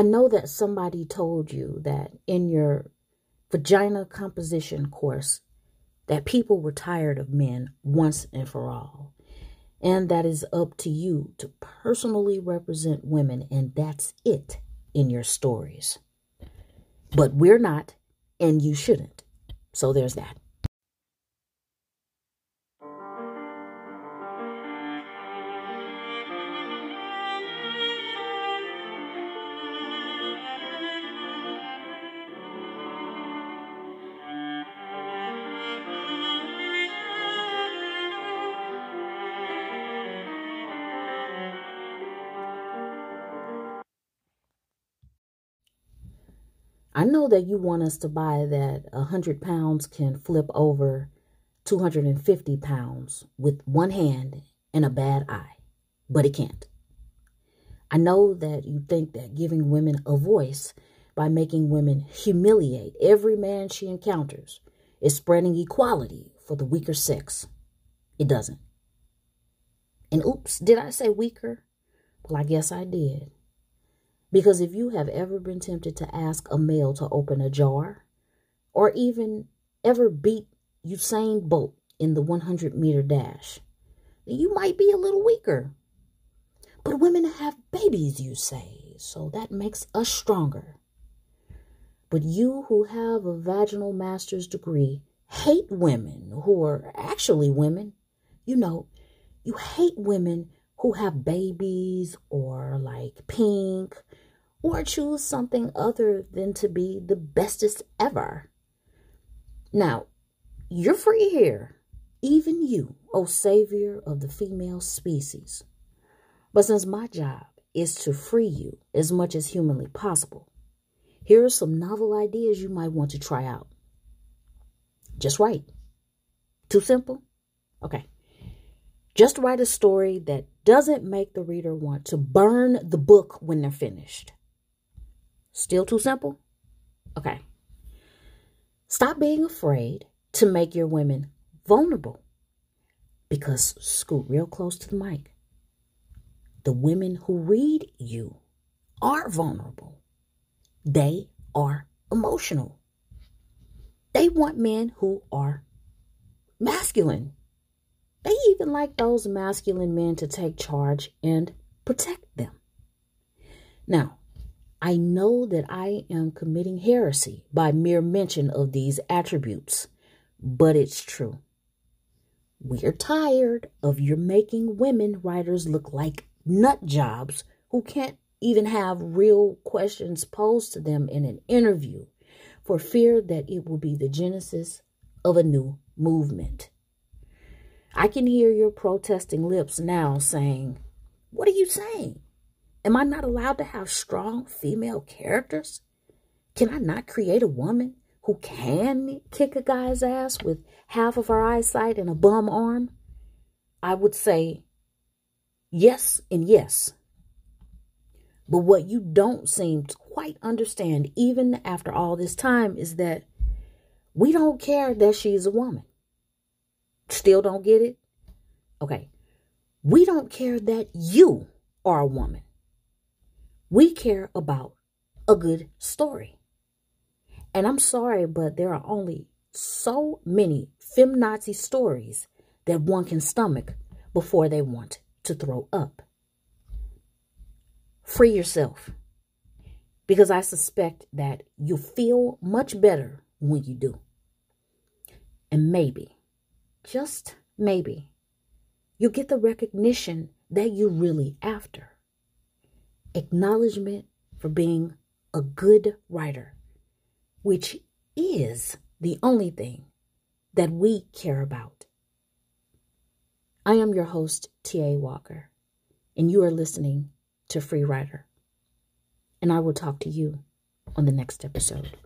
I know that somebody told you that in your vagina composition course that people were tired of men once and for all. And that is up to you to personally represent women, and that's it in your stories. But we're not, and you shouldn't. So there's that. I know that you want us to buy that a 100 pounds can flip over 250 pounds with one hand and a bad eye, but it can't. I know that you think that giving women a voice by making women humiliate every man she encounters is spreading equality for the weaker sex. It doesn't. And oops, did I say weaker? Well, I guess I did. Because if you have ever been tempted to ask a male to open a jar, or even ever beat Usain Bolt in the 100 meter dash, you might be a little weaker. But women have babies, you say, so that makes us stronger. But you who have a vaginal master's degree hate women who are actually women. You know, you hate women who have babies or like pink or choose something other than to be the bestest ever. Now, you're free here, even you, O savior of the female species. But since my job is to free you as much as humanly possible, here are some novel ideas you might want to try out. Just write. Too simple? Okay. Just write a story that doesn't make the reader want to burn the book when they're finished. Still too simple? Okay. Stop being afraid to make your women vulnerable. Because, scoot real close to the mic. The women who read you are vulnerable. They are emotional. They want men who are masculine. Even like those masculine men to take charge and protect them. Now, I know that I am committing heresy by mere mention of these attributes, but it's true. We're tired of your making women writers look like nut jobs who can't even have real questions posed to them in an interview for fear that it will be the genesis of a new movement. I can hear your protesting lips now saying, What are you saying? Am I not allowed to have strong female characters? Can I not create a woman who can kick a guy's ass with half of her eyesight and a bum arm? I would say yes and yes. But what you don't seem to quite understand, even after all this time, is that we don't care that she's a woman. Still don't get it? Okay. We don't care that you are a woman. We care about a good story. And I'm sorry, but there are only so many feminazi stories that one can stomach before they want to throw up. Free yourself because I suspect that you'll feel much better when you do. And maybe, just maybe, you'll get the recognition that you're really after acknowledgement for being a good writer, which is the only thing that we care about. I am your host, T.A. Walker, and you are listening to Free Writer. And I will talk to you on the next episode.